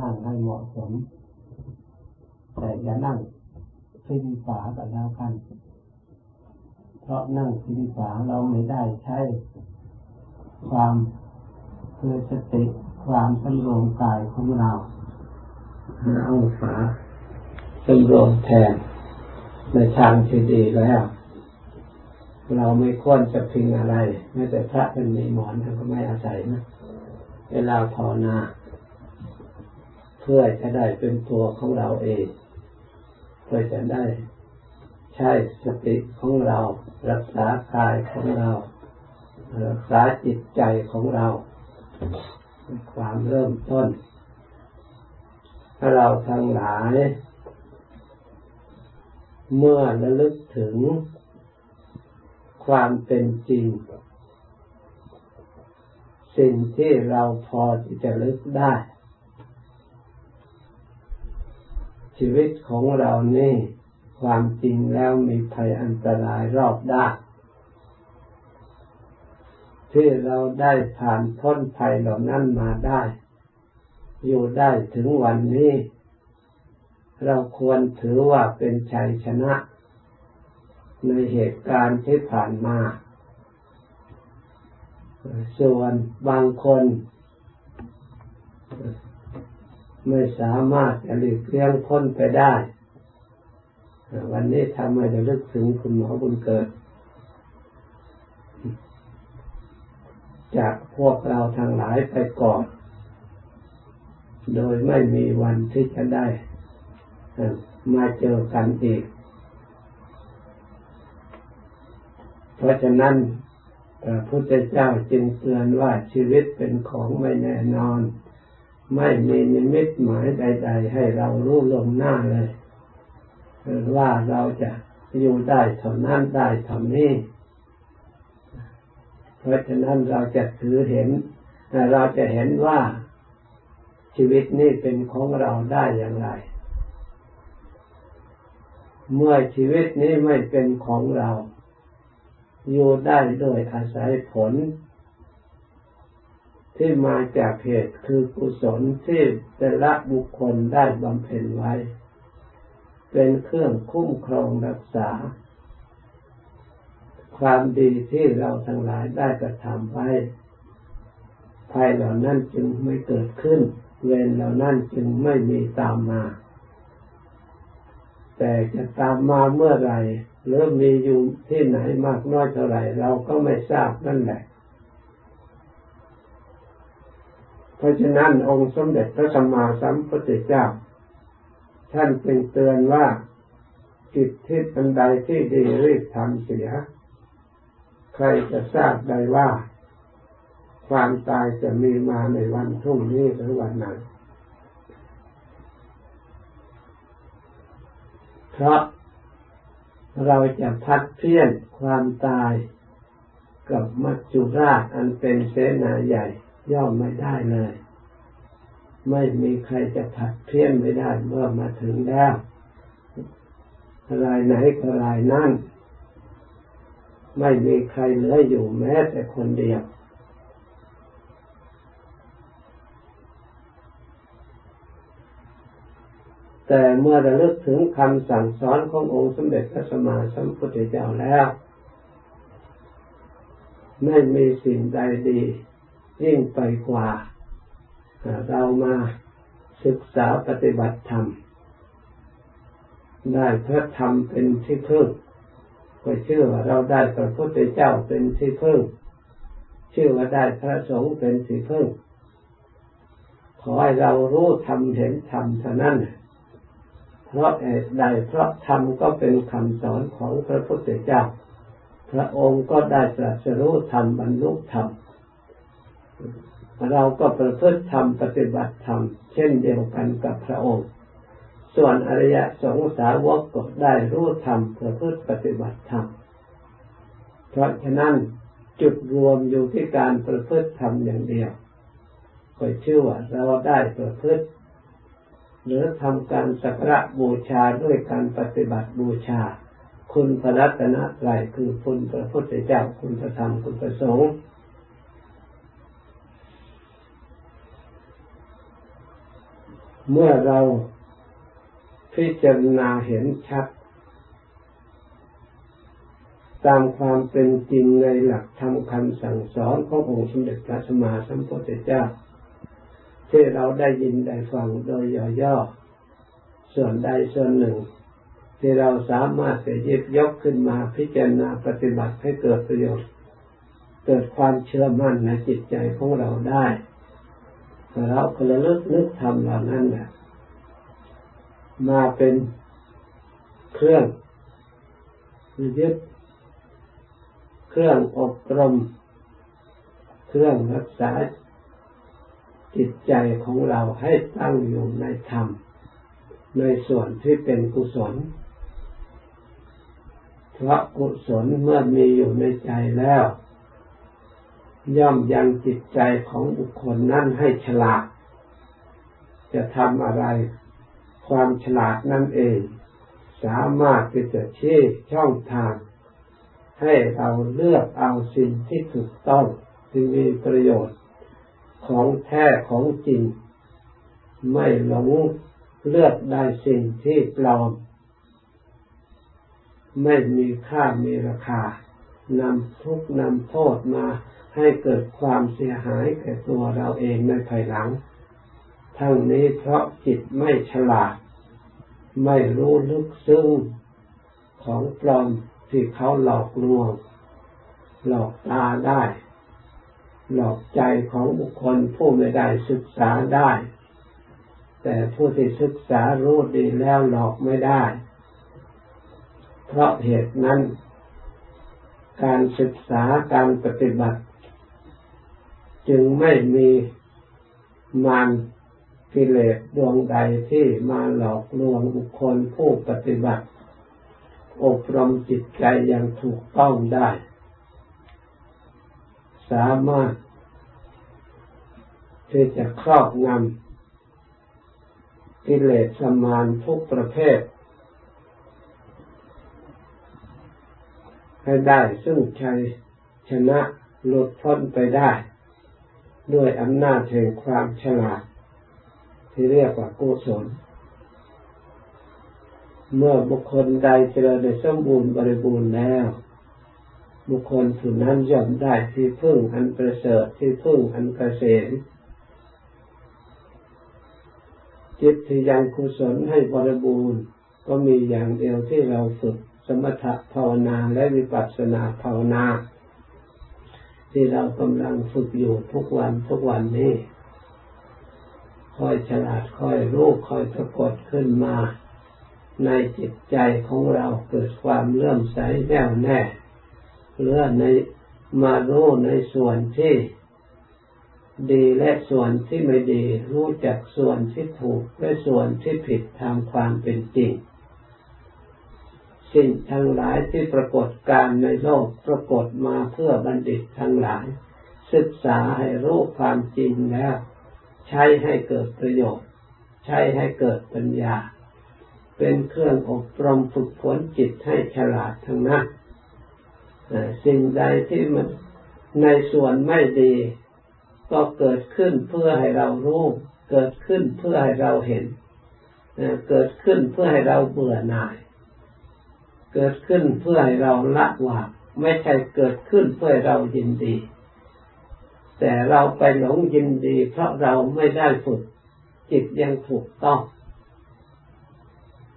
นั่งให้เหมาะสม แต่อย่านั่งพิมฝากันแล้วกัน เพราะนั่งพิมฝาเราไม่ได้ใช้ความคือสติความสำรวมกายของเราเอาฝาสำรวมแทนในทางที่ดีแล้ว เราไม่ควรจะพิงอะไรแม้แต่พระเป็นมีหมอนท่านก็ไม่อาศัยนะ เวลาภาวนา เพื่อจะได้เป็นตัวของเราเองเพื่อจะได้ใช้สติของเรา รักษากายของเรา รักษาจิตใจของเราความเริ่มต้นถ้าเราทั้งหลาย เมื่อระลึกถึงความเป็นจริง สิ่งที่เราพอที่จะลึกได้ ชีวิตของเรานี่ความจริงแล้วมีภัยอันตรายรอบด้านที่เราได้ผ่านพ้นภัยเหล่านั้นมาได้ อยู่ได้ถึงวันนี้ เราควรถือว่าเป็นชัยชนะ ในเหตุการณ์ที่ผ่านมา ส่วนบางคน ไม่สามารถจะหลีกเลี่ยงพ้นไปได้ วันนี้ทำให้เราลึกถึงคุณหมอบุญเกิด จากพวกเราทั้งหลายไปก่อน โดยไม่มีวันที่จะได้ มาเจอกันอีก เพราะฉะนั้นพระพุทธเจ้าจึงเตือนว่าชีวิตเป็นของไม่แน่นอน ไม่มีนิมิตหมายใด ๆ ให้เรารู้ลงหน้าเลยว่าเราจะอยู่ได้เท่านั้นได้เท่านี้ เพราะฉะนั้นเราจะถือเห็นเราจะเห็นว่าชีวิตนี้เป็นของเราได้อย่างไร เมื่อชีวิตนี้ไม่เป็นของเรา อยู่ได้โดยอาศัยผล ที่มาจากเหตุคือกุศลที่แต่ละบุคคลได้บำเพ็ญไว้ เป็นเครื่องคุ้มครองรักษา ความดีที่เราทั้งหลายได้กระทำไว้ภายเหล่านั้นจึงไม่เกิดขึ้น เวรเหล่านั้นจึงไม่มีตามมา แต่จะตามมาเมื่อไหร่หรือมีอยู่ที่ไหนมากน้อยเท่าไหร่เราก็ไม่ทราบนั่นแหละ เพราะฉะนั้นองค์สมเด็จพระสัมมาสัมพุทธเจ้า ท่านจึงเตือนว่าจิตที่อันใดที่ดีรีบทำเสีย ใครจะทราบได้ว่า ความตายจะมีมาในวันพรุ่งนี้หรือวันไหนเพราะเราจะพัดเพี้ยนความตายกับมัจจุราชอันเป็นเสนาใหญ่ ย่อมไม่ได้เลย ไม่มีใครจะผัดเพี้ยนไม่ได้เมื่อมาถึงแล้วรายไหนก็รายนั่น ไม่มีใครเหลืออยู่แม้แต่คนเดียว แต่เมื่อระลึกถึงคำสั่งสอนขององค์สมเด็จพระสัมมาสัมพุทธเจ้าแล้ว ไม่มีสิ่งใดดี ยิ่งไปกว่าเรามาศึกษาปฏิบัติธรรม ได้พระธรรมเป็นที่พึ่งก็เชื่อว่าเราได้พระพุทธเจ้าเป็นที่พึ่งเชื่อว่าได้พระสงฆ์เป็นที่พึ่ง ขอให้เรารู้ธรรมเห็นธรรมเท่านั้น เพราะเหตุใดเพราะธรรมก็เป็นคำสอนของพระพุทธเจ้า พระองค์ก็ได้ตรัสรู้ธรรมบรรลุธรรม เราก็ประพฤติธรรมปฏิบัติธรรมเช่นเดียวกันกับพระองค์ ส่วนอริยสงสาวกก็ได้รู้ธรรมประพฤติปฏิบัติธรรม เพราะฉะนั้นจุดรวมอยู่ที่การประพฤติธรรมอย่างเดียวก็ชื่อว่าเราได้ประพฤติหรือทำการสักการะบูชาด้วยการปฏิบัติบูชา คุณพระรัตนตรัยคือคุณพระพุทธเจ้าคุณพระธรรมคุณพระสงฆ์ เมื่อเราพิจารณาเห็นชัด ตามความเป็นจริงในหลักธรรมคำสั่งสอนขององค์สมเด็จพระสัมมาสัมพุทธเจ้า ที่เราได้ยินได้ฟังโดยย่อๆส่วนใดส่วนหนึ่ง ที่เราสามารถจะยิบยกขึ้นมาพิจารณาปฏิบัติให้เกิดประโยชน์ เกิดความเชื่อมั่นในจิตใจของเราได้ เราคนละลึกนึกทำเหล่านั้นแหละมาเป็นเครื่องยึดเครื่องอบรม เครื่องรักษาจิตใจของเราให้ตั้งอยู่ในธรรม ในส่วนที่เป็นกุศล เพราะกุศลเมื่อมีอยู่ในใจแล้ว ย่อมยังจิตใจของบุคคลนั้นให้ฉลาด จะทำอะไร ความฉลาดนั่นเอง สามารถที่จะชี้ช่องทาง ให้เราเลือกเอาสิ่งที่ถูกต้องที่มีประโยชน์ ของแท้ของจริง ไม่หลงเลือกได้สิ่งที่ปลอม ไม่มีค่ามีราคา นำทุกนำโทษมาให้เกิดความเสียหายแก่ตัวเราเองในภายหลัง ทั้งนี้เพราะจิตไม่ฉลาด ไม่รู้ลึกซึ้งของปลอมที่เขาหลอกลวง หลอกตาได้ หลอกใจของบุคคลผู้ไม่ได้ศึกษาได้ แต่ผู้ที่ศึกษารู้ดีแล้วหลอกไม่ได้ เพราะเหตุนั้น การศึกษาการปฏิบัติ จึงไม่มีมันกิเลสดวงใดที่มาหลอกลวงบุคคลผู้ปฏิบัติ อบรมจิตใจอย่างถูกต้องได้ สามารถที่จะครอบงำกิเลสสมานทุกประเภท ให้ได้ซึ่งชัยชนะหลุดพ้นไปได้ ด้วยอำนาจแห่งความฉลาด ที่เรียกว่ากุศลเมื่อบุคคลใดเจริญในสมบูรณ์บริบูรณ์แล้ว บุคคลผู้นั้นย่อมได้ที่พึ่งอันประเสริฐที่พึ่งอันเกษมจิตที่ยังกุศลให้บริบูรณ์ก็มีอย่างเดียวที่เราฝึก สมถะภาวนาและวิปัสสนาภาวนา ที่เรากำลังฝึกอยู่ทุกวันทุกวันนี้ค่อยฉลาดค่อยรู้ค่อยปรากฏขึ้นมา ในจิตใจของเราเกิดความเลื่อมใสแน่วแน่เลื่อในมารู้ในส่วนที่ดีและส่วนที่ไม่ดี รู้จักส่วนที่ถูกและส่วนที่ผิดทางความเป็นจริง สิ่งทั้งหลายที่ปรากฏการในโลกปรากฏมาเพื่อบัณฑิตทั้งหลาย ศึกษาให้รู้ความจริงแล้ว ใช้ให้เกิดประโยชน์ ใช้ให้เกิดปัญญา เป็นเครื่องอบรมฝึกฝนจิตให้ฉลาดทั้งนั้นสิ่งใดที่มันในส่วนไม่ดี ก็เกิดขึ้นเพื่อให้เรารู้ เกิดขึ้นเพื่อให้เราเห็น เกิดขึ้นเพื่อให้เราเบื่อหน่าย เกิดขึ้นเพื่อให้เราละวางไม่ใช่เกิดขึ้นเพื่อเรายินดี แต่เราไปหลงยินดี เพราะเราไม่ได้ฝึกจิตยังถูกต้อง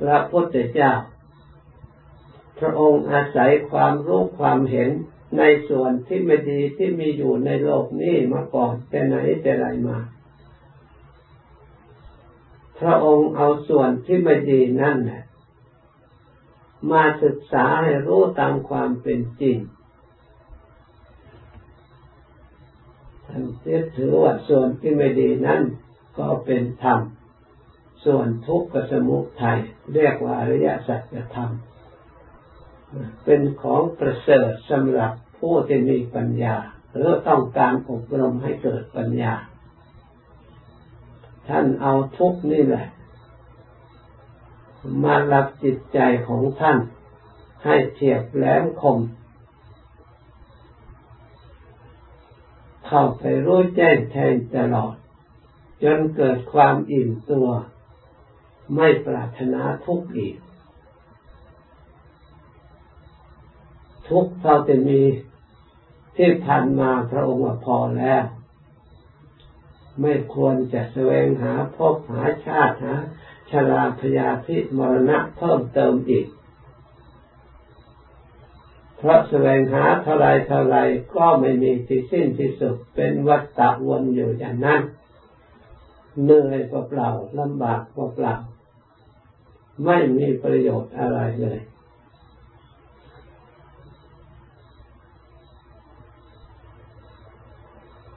พระพุทธเจ้า พระองค์อาศัยความรู้ความเห็นในส่วนที่ไม่ดีที่มีอยู่ในโลกนี้มาก่อนแต่ไหนแต่ไรมา พระองค์เอาส่วนที่ไม่ดีนั่นแหละ มาศึกษาให้รู้ตามความเป็นจริงท่านถือว่าส่วนที่ไม่ดีนั้นก็เป็นธรรม ส่วนทุกข์กับสมุทัยเรียกว่าอริยสัจธรรม เป็นของประเสริฐสำหรับผู้ที่มีปัญญาหรือต้องการอบรมให้เกิดปัญญา ท่านเอาทุกนี่แหละ มารับจิตใจของท่าน ให้เทียบแหลมคม เข้าไปรู้แจ้งแทงตลอด จนเกิดความอิ่มตัว ไม่ปรารถนาทุกข์อีก ทุกเราจะมีที่ผ่านมาพระองค์พอแล้ว ไม่ควรจะแสวงหาพบหาชาติหา ชราพยาธิมรณะเพิ่มเติมอีก เพราะแสวงหาเท่าไรเท่าไรก็ไม่มีที่สิ้นที่สุดเป็นวัฏฏะวนอยู่อย่างนั้นเหนื่อยเปล่าลำบากเปล่าไม่มีประโยชน์อะไรเลย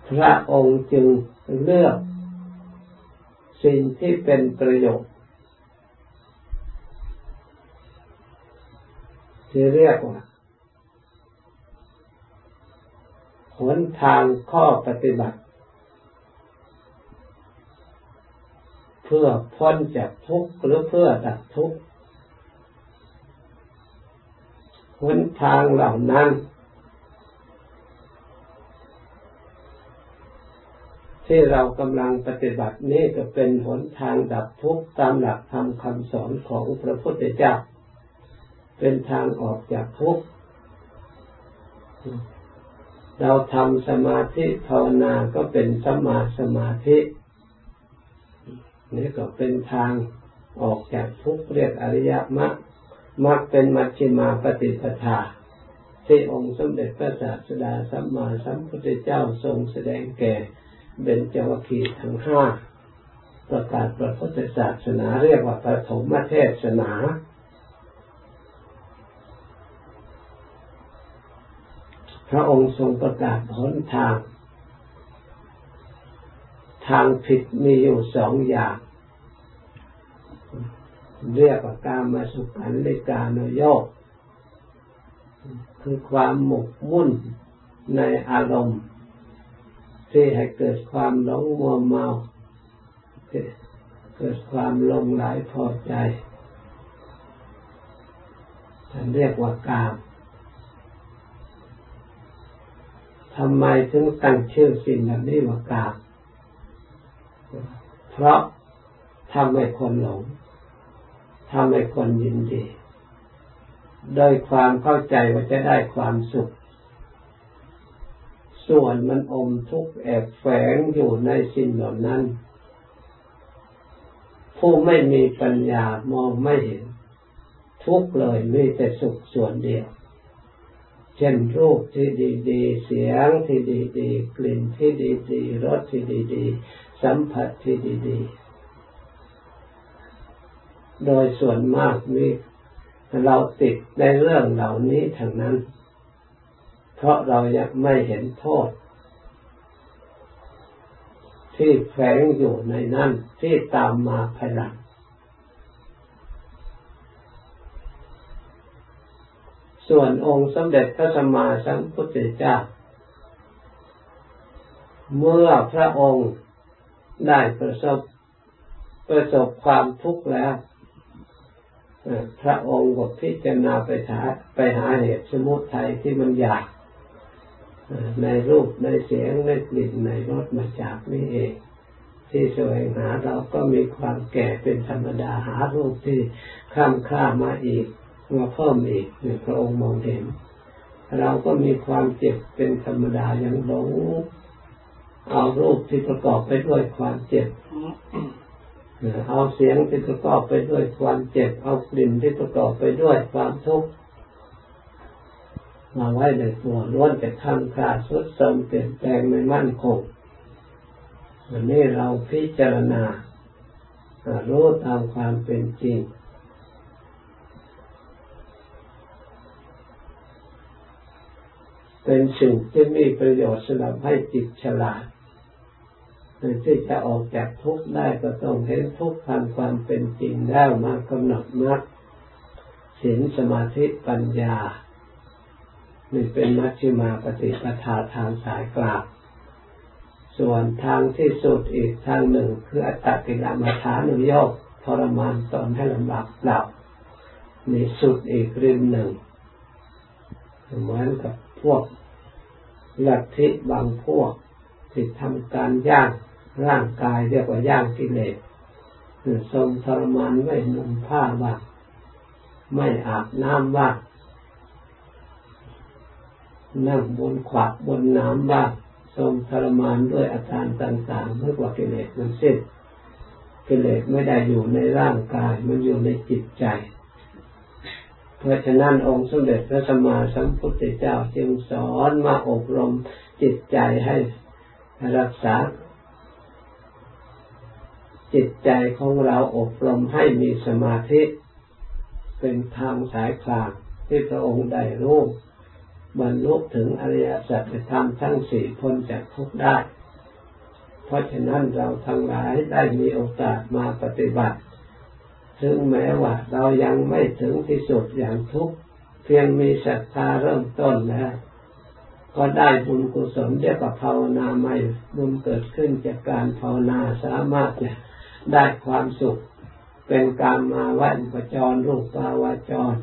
พระองค์จึงเลือกสิ่งที่เป็นประโยชน์ ที่เรียกว่าหนทางข้อปฏิบัติ เพื่อพ้นจากทุกข์หรือเพื่อดับทุกข์หนทางเหล่านั้น ที่เรากำลังปฏิบัตินี้ก็เป็นหนทางดับทุกข์ตามหลักธรรมคำสอนของพระพุทธเจ้า เป็นทางออกจากทุกข์เราทำสมาธิภาวนาก็เป็นสมาสมาธินี่ก็เป็นทางออกจากทุกข์เรียกอริยมรรคมรรคเป็นมัชฌิมาปฏิปทา ที่องค์สมเด็จพระศาสดาสัมมาสัมพุทธเจ้าทรงแสดงแก่เบญจวัคคีย์ทั้งห้าประกาศพระพุทธศาสนาเรียกว่าปฐมเทศนา พระองค์ทรงประกาศหนทาง ทางผิดมีอยู่สองอย่าง เรียกว่าการมาสุขันลิกาโนโยกคือความหมกมุ่นในอารมณ์ ที่ให้เกิดความหลงมัวเมา เกิดความลงไหลพอใจเรียกว่ากาม ทำไมถึงตั้งชื่อสิ่งแบบนี้ว่ากาม เพราะทำให้คนหลงทำให้คนยินดีโดยความเข้าใจว่าจะได้ความสุข ส่วนมันอมทุกข์แอบแฝงอยู่ในสิ่งเหล่านั้น ผู้ไม่มีปัญญามองไม่เห็น ทุกเลยมีแต่สุขส่วนเดียว เช่นรูปที่ดีๆ เสียงที่ดีๆ กลิ่นที่ดีๆ รสที่ดีๆ สัมผัสที่ดีๆ โดยส่วนมากนี้เราติดในเรื่องเหล่านี้ทั้งนั้น เพราะเรายังไม่เห็นโทษ ที่แฝงอยู่ในนั้นที่ตามมาภายหลัง ส่วนองค์สมเด็จพระสัมมาสัมพุทธเจ้า เมื่อพระองค์ได้ประสบประสบความทุกข์แล้วพระองค์ก็พิจารณาไปหาไปหาเหตุสมุทัยที่มันอยากในรูปในเสียงในกลิ่นในรสมาจากนี่เอง ที่สวงหาเราก็มีความแก่เป็นธรรมดาหารูปที่ข้ามค่ามาอีก มาเพิ่มอีกเนี่ยพระองค์มองเห็น เราก็มีความเจ็บเป็นธรรมดาอย่างหลงเอารูปที่ประกอบไปด้วยความเจ็บเอาเสียงที่ประกอบไปด้วยความเจ็บ เอากลิ่นที่ประกอบไปด้วยความทุกข์มาไว้ในตัวล้วนแต่ข้ามขาดสุดสมเปลี่ยนแปลงไม่มั่นคงอันนี้เราพิจารณารู้ตามความเป็นจริง เป็นสิ่งที่มีประโยชน์สำหรับให้จิตฉลาดที่จะออกจากทุกข์ได้ก็ต้องเห็นทุกข์ทางความเป็นจริงแล้วมากำหนดมรรคศีลสมาธิปัญญานี่เป็นมัชฌิมาปฏิปทาทางสายกลางส่วนทางที่สุดอีกทางหนึ่งคืออัตตกิลมัฐานุโยกทรมานตนให้ลำบากเปล่านี่สุดอีกริมหนึ่งเหมือนกับ พวกลัทธิบางพวกที่ทำการย่างร่างกายเรียกว่าย่างกิเลสทรงทรมานไม่นุ่งผ้าบ้างไม่อาบน้ำบ้างนั่งบนขวากบนน้ำบ้างทรงทรมานด้วยอาการต่างๆเมื่อกว่ากิเลสมันสิ้นกิเลสไม่ได้อยู่ในร่างกายมันอยู่ในจิตใจ เพราะฉะนั้นองค์สมเด็จพระสัมมาสัมพุทธเจ้าจึงสอนมาอบรมจิตใจให้รักษา จิตใจของเราอบรมให้มีสมาธิ เป็นทางสายกลางที่พระองค์ได้รู้บรรลุถึงอริยสัจธรรมทั้งสี่พ้นจากทุกข์ได้ เพราะฉะนั้นเราทั้งหลายได้มีโอกาสมาปฏิบัติ ถึงแม้ว่าเรายังไม่ถึงที่สุดอย่างทุกข์เพียงมีศรัทธาเริ่มต้นแล้วก็ได้บุญกุศลเรียกว่าภาวนาใหม่บุญเกิดขึ้นจากการภาวนาสามารถเนี่ยได้ความสุข เป็นการมาวันประจรรูปปาวาจร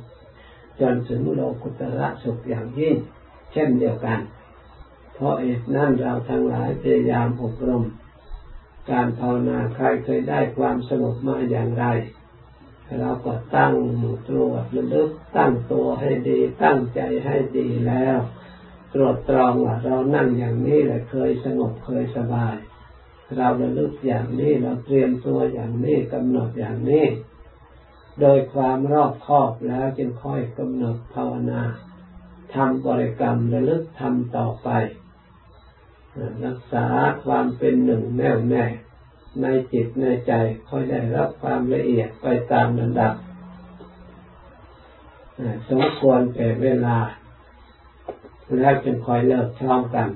จนถึงโลกุตระสุขอย่างยิ่ง เช่นเดียวกัน เพราะเหตุนั้นเราทั้งหลายพยายามอบรม การภาวนาใครเคยได้ความสงบมาอย่างไร เราก็ตั้งตรวจระลึกตั้งตัวให้ดี ตั้งใจให้ดีแล้ว ตรวจตรองว่าเรานั่งอย่างนี้แหละเคยสงบเคยสบาย เราระลึกอย่างนี้เราเตรียมตัวอย่างนี้กำหนดอย่างนี้ โดยความรอบคอบแล้วจึงค่อยกำหนดภาวนาทำบริกรรมระลึกทำต่อไป รักษาความเป็นหนึ่งแน่วแน่ ในจิตในใจค่อยได้รับความละเอียดไปตามลำดับสมควรแก่เวลา แล้วจึงคอยเลิกช่องกัน